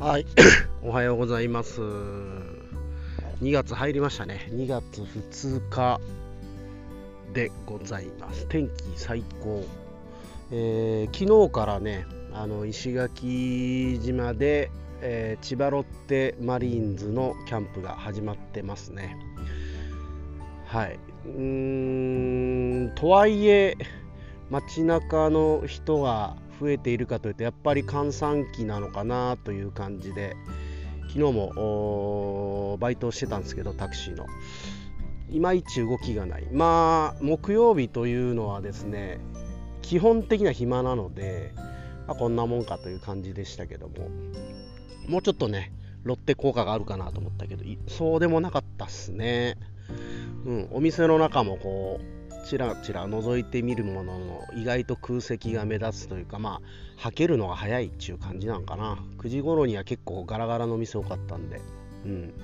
はい、おはようございます。2月入りましたね。2月2日でございます。天気最高。えー昨日からね、あの石垣島で、えー千葉ロッテマリーンズのキャンプが始まってますね。はい。うーん、とはいえ、街中の人が増えているかというとやっぱり閑散期なのかなという感じで昨日もバイトをしてたんですけどタクシーの。いまいち動きがない。まあ木曜日というのはですね基本的には暇なので、まあ、こんなもんかという感じでしたけどももうちょっとねロッテ効果があるかなと思ったけどそうでもなかったっすね。うんお店の中もこうちらちら覗いてみるものの意外と空席が目立つというかまあはけるのが早いっていう感じなんかな。9時頃には結構ガラガラの店多かったんで。うん。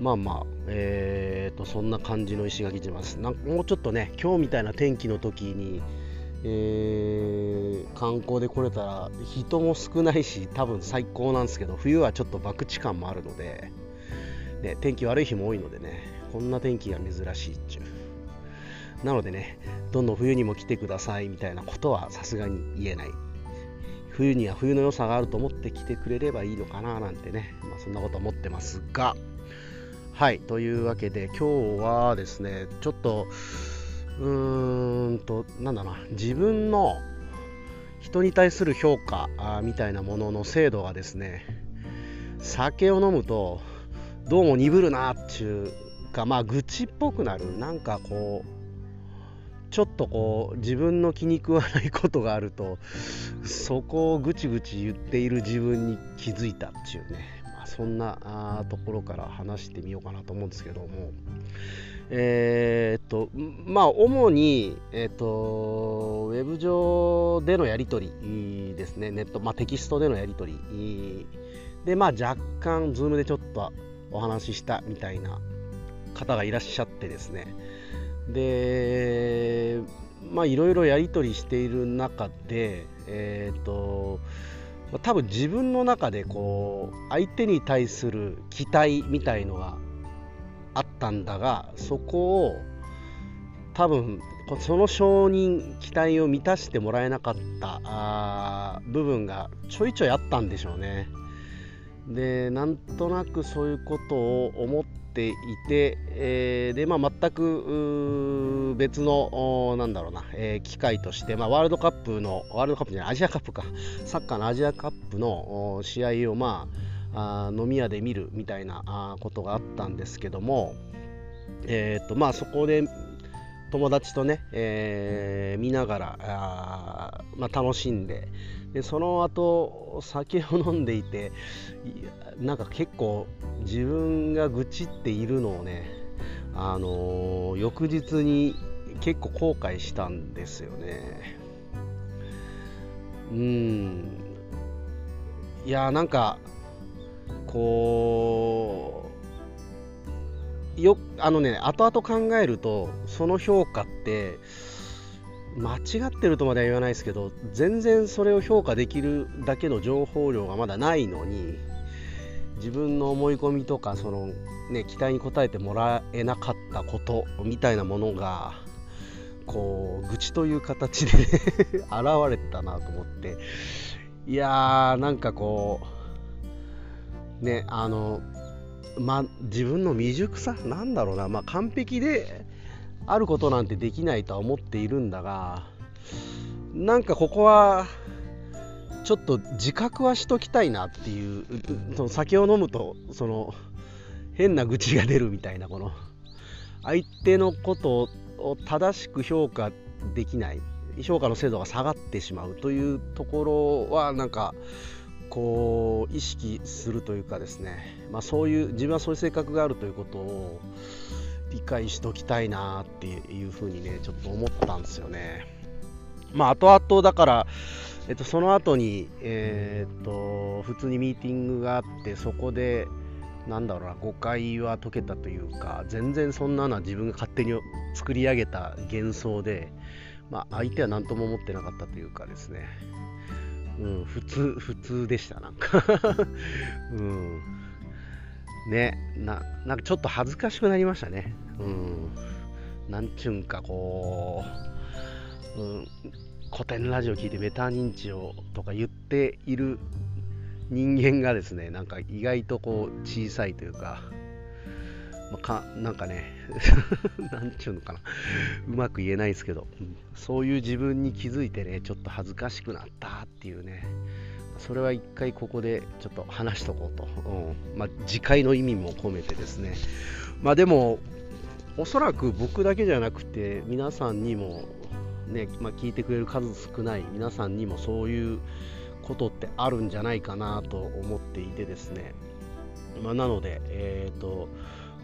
まあまあえー、とそんな感じの石垣島です。なんかもうちょっとね今日みたいな天気の時にえー観光で来れたら人も少ないし多分最高なんですけど冬はちょっと博打感もあるので、ね、天気悪い日も多いのでねこんな天気が珍しいっちゅう。なのでね、どんどん冬にも来てくださいみたいなことはさすがに言えない。冬には冬の良さがあると思って来てくれればいいのかななんてね、まあ、そんなこと思ってますが、はい、というわけで今日はですね、ちょっと、うーんと、なんだな、自分の人に対する評価みたいなものの精度がですね、酒を飲むと、どうも鈍るなっていうか、まあ、愚痴っぽくなる、なんかこう、ちょっとこう自分の気に食わないことがあるとそこをぐちぐち言っている自分に気づいたっていうね、まあ、そんなところから話してみようかなと思うんですけども。えーっとまあ主に、えーっとウェブ上でのやり取りですね。ネット、まあ、テキストでのやり取り。でまあ若干ズームでちょっとお話ししたみたいな方がいらっしゃってですね。でまあいろいろやり取りしている中でえっ、と多分自分の中でこう相手に対する期待みたいのがあったんだがそこを多分その承認期待を満たしてもらえなかった部分がちょいちょいあったんでしょうね。でなんとなくそういうことを思っていて、えーでまあ、全く別のなんだろうな、えー機会として、まあ、ワールドカップのワールドカップじゃないアジアカップか。サッカーのアジアカップの試合を、まあ、あ飲み屋で見るみたいなことがあったんですけども、えーとまあ、そこで友達とね、えー見ながらあー、まあ、楽しんででその後酒を飲んでいてなんか結構自分が愚痴っているのをね、あのー翌日に結構後悔したんですよね。うん。いやなんかこうよあのね後々考えるとその評価って間違ってるとまでは言わないですけど全然それを評価できるだけの情報量がまだないのに自分の思い込みとかその、ね、期待に応えてもらえなかったことみたいなものがこう愚痴という形で 現れてたなと思って。いやーなんかこうねあのま自分の未熟さなんだろうな、まあ、完璧であることなんてできないとは思っているんだがなんかここはちょっと自覚はしときたいなっていうその酒を飲むとその変な愚痴が出るみたいなこの相手のことを正しく評価できない。評価の精度が下がってしまうというところはなんかこう意識するというかですね、まあ、そういう自分はそういう性格があるということを理解しときたいなっていうふうにねちょっと思ったんですよね。まあ後々だから、えっと、その後にえーっと普通にミーティングがあってそこでなんだろうな誤解は解けたというか全然そんなのは自分が勝手に作り上げた幻想で、まあ、相手は何とも思ってなかったというかですねうん、普通、普通でした、なんかうん。ね、な、なんかちょっと恥ずかしくなりましたね。うん。なんちゅうんか、こう、うん、古典ラジオ聞いてメタ認知をとか言っている人間がですね、なんか意外とこう小さいというか、まあ、かなんかね、なんちゅうのかな、うまく言えないですけど、うん、そういう自分に気づいてね、ちょっと恥ずかしくなったっていうね、それは一回ここでちょっと話しとこうと、うん。まあ、次回の意味も込めてですね、まあでも、おそらく僕だけじゃなくて、皆さんにも、ねまあ、聞いてくれる数少ない皆さんにもそういうことってあるんじゃないかなと思っていてですね、まあ、なので、えーと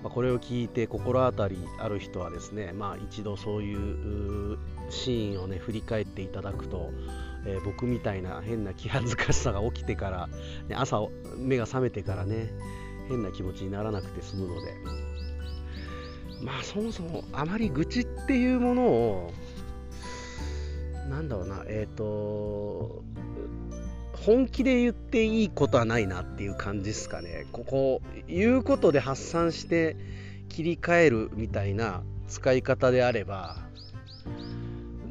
まあ、これを聞いて心当たりある人はですね、まあ、一度そういうシーンをね振り返っていただくと、えー、僕みたいな変な気恥ずかしさが起きてから、ね、朝目が覚めてからね変な気持ちにならなくて済むので。まあそもそもあまり愚痴っていうものをなんだろうなえっ、ー、と本気で言っていいことはないなっていう感じですかね。ここ、言うことで発散して切り替えるみたいな使い方であれば、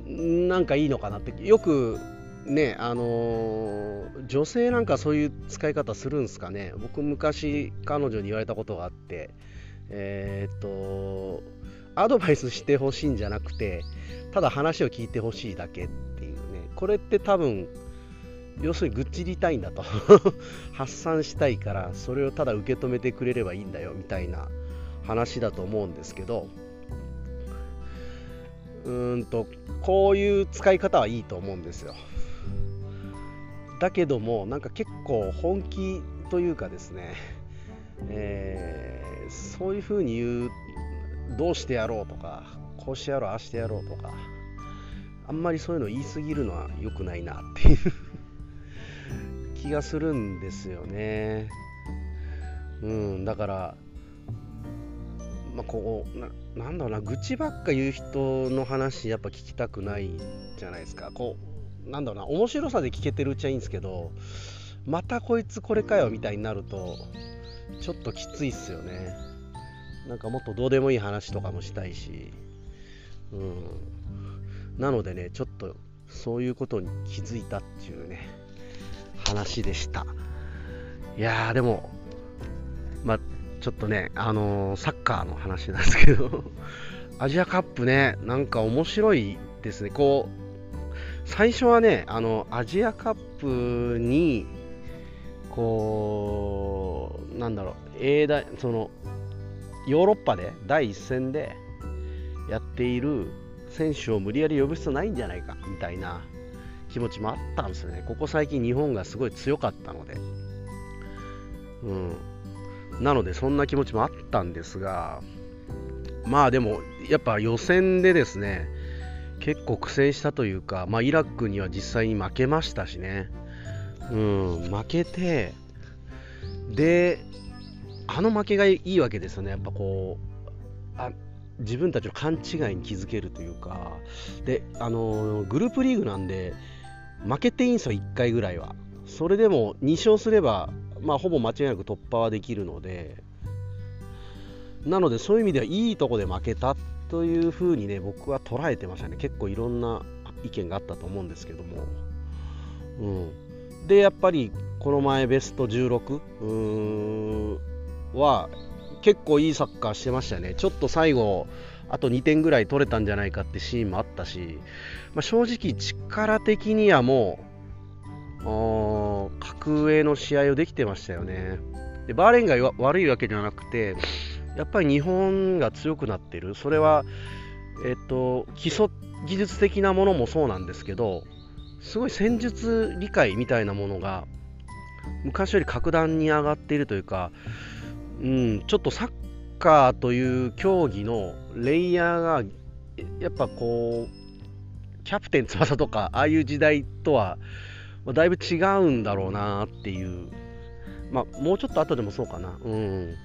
なんかいいのかなって、よくね、あのー、女性なんかそういう使い方するんですかね。僕、昔、彼女に言われたことがあって、えー、っと、アドバイスしてほしいんじゃなくて、ただ話を聞いてほしいだけっていうね、これって多分、要するに愚痴りたいんだと。発散したいからそれをただ受け止めてくれればいいんだよみたいな話だと思うんですけど。うーんとこういう使い方はいいと思うんですよ。だけどもなんか結構本気というかですね、えー、そういうふうに言うどうしてやろうとかこうしてやろうああしてやろうとかあんまりそういうの言い過ぎるのは良くないなっていう。気がするんですよね。うん、だから、まあ、こうな、なんだろうな、愚痴ばっか言う人の話、やっぱ聞きたくないじゃないですか。こう、なんだろうな、面白さで聞けてるうちはいいんですけど、またこいつこれかよみたいになると、ちょっときついっすよね。なんかもっとどうでもいい話とかもしたいし、うん。なのでね、ちょっとそういうことに気づいたっていうね、話でした。いやー、でも、まあ、ちょっとね、あのー、サッカーの話なんですけど アジアカップね、なんか面白いですね。こう、最初はね、あの、アジアカップに、こう、なんだろう、英大、その、ヨーロッパで第一戦でやっている選手を無理やり呼ぶ必要ないんじゃないかみたいな気持ちもあったんですよね。ここ最近日本がすごい強かったので。うん。なのでそんな気持ちもあったんですが、まあでもやっぱ予選でですね、結構苦戦したというか、まあ、イラクには実際に負けましたしね。うん、負けて、で、あの負けがいいわけですよね。やっぱこう、あ自分たちの勘違いに気づけるというか、で、あのグループリーグなんで、負けていいんですよ、1回ぐらいは。それでも2勝すれば、まあ、ほぼ間違いなく突破はできるので、なのでそういう意味ではいいとこで負けたというふうにね、僕は捉えてましたね。結構いろんな意見があったと思うんですけども。うん、で、やっぱりこの前ベスト16は結構いいサッカーしてましたね。ちょっと最後、あと2点ぐらい取れたんじゃないかってシーンもあったし、まあ、正直力的にはもう格上の試合をできてましたよね。でバーレンが悪いわけではなくてやっぱり日本が強くなってる。それは、えっと、基礎技術的なものもそうなんですけどすごい戦術理解みたいなものが昔より格段に上がっているというか、うん、ちょっとサッカーという競技のレイヤーがやっぱこうキャプテン翼とかああいう時代とはだいぶ違うんだろうなっていうまあもうちょっと後でもそうかな。うん。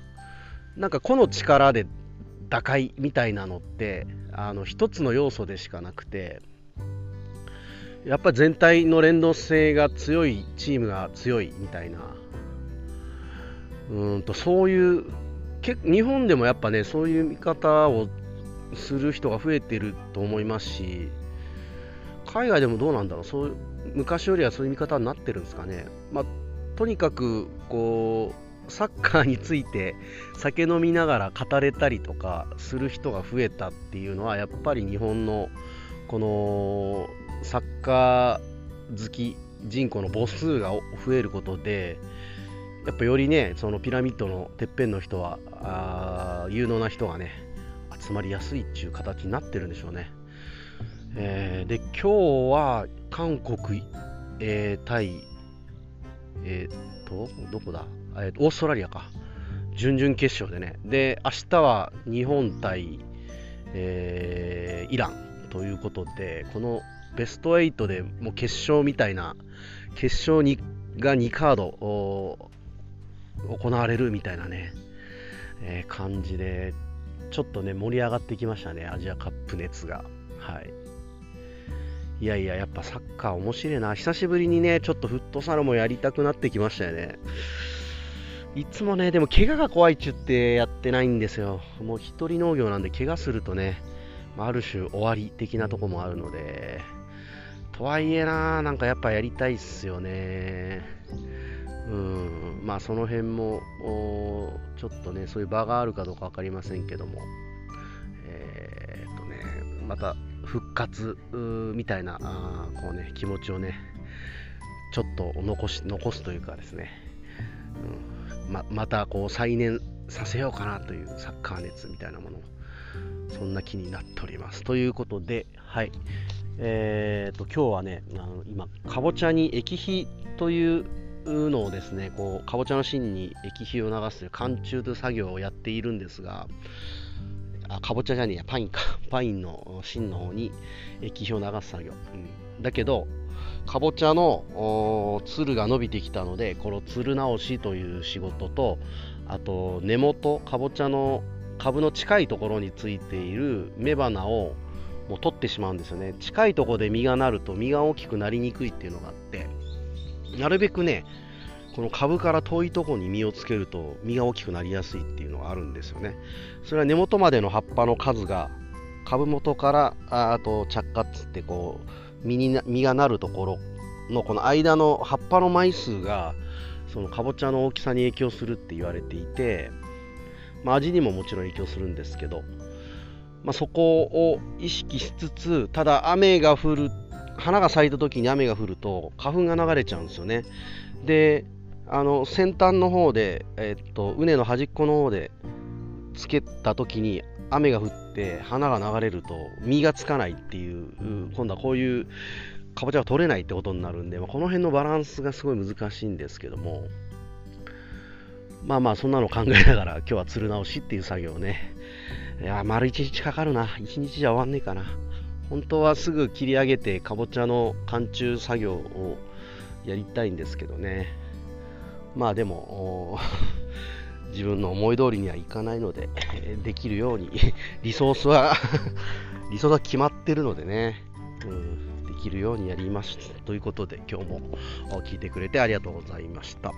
なんか個の力で打開みたいなのってあの一つの要素でしかなくてやっぱ全体の連動性が強いチームが強いみたいな。うんとそういう日本でもやっぱねそういう見方をする人が増えてると思いますし海外でもどうなんだろうそう昔よりはそういう見方になってるんですかね、まあ、とにかくこうサッカーについて酒飲みながら語れたりとかする人が増えたっていうのはやっぱり日本のこのサッカー好き人口の母数が増えることでやっぱよりねそのピラミッドのてっぺんの人はあ有能な人がね集まりやすいっていう形になってるんでしょうね、えー、で今日は韓国、えー、対えー、っとどこだ、えー、オーストラリアか。準々決勝でね。で明日は日本対、えー、イランということでこのベスト8でもう決勝みたいな決勝にが2カード。行われるみたいなね、えー、感じで、ちょっとね、盛り上がってきましたね、アジアカップ熱が。はい。いやいや、やっぱサッカー面白いな。久しぶりにね、ちょっとフットサルもやりたくなってきましたよね。いつもね、でも怪我が怖いっちゅってやってないんですよ。もう一人農業なんで怪我するとね、ある種終わり的なとこもあるので、とはいえな、なんかやっぱやりたいっすよね。うんまあその辺もちょっとねそういう場があるかどうか分かりませんけども。えー、っとねまた復活みたいなあこうね気持ちをねちょっと残し残すというかですね、うんままたこう再燃させようかなというサッカー熱みたいなもの。そんな気になっております。ということではい。えー、と今日はねあの今かぼちゃに液肥というのをですねこうかぼちゃの芯に液肥を流すという寒中という作業をやっているんですがあかぼちゃじゃねえやパインか。パインの芯の方に液肥を流す作業、うん、だけどかぼちゃのつるが伸びてきたのでこのつる直しという仕事とあと根元かぼちゃの株の近いところについている雌花をもう取ってしまうんですよね。近いとこで実がなると実が大きくなりにくいっていうのがあって。なるべくね、この株から遠いとこに実をつけると実が大きくなりやすいっていうのがあるんですよね。それは根元までの葉っぱの数が株元からああと着火っつってこう実に実がなるところのこの間の葉っぱの枚数がそのかぼちゃの大きさに影響するって言われていて、まあ、味にももちろん影響するんですけど、まあ、そこを意識しつつただ雨が降ると花が咲いた時に雨が降ると花粉が流れちゃうんですよね。で、あの先端の方で、えっと、畝の端っこの方でつけた時に雨が降って花が流れると実がつかないっていう今度はこういうかぼちゃが取れないってことになるんで、まあ、この辺のバランスがすごい難しいんですけどもまあまあそんなの考えながら今日はつる直しっていう作業ね。いや丸1日かかるな。1日じゃ終わんねえかな。本当はすぐ切り上げてかぼちゃの寒中作業をやりたいんですけどね。まあでも 自分の思い通りにはいかないので できるように リソースはリソースは決まってるのでね、うん、できるようにやります。ということで今日も聞いてくれてありがとうございました。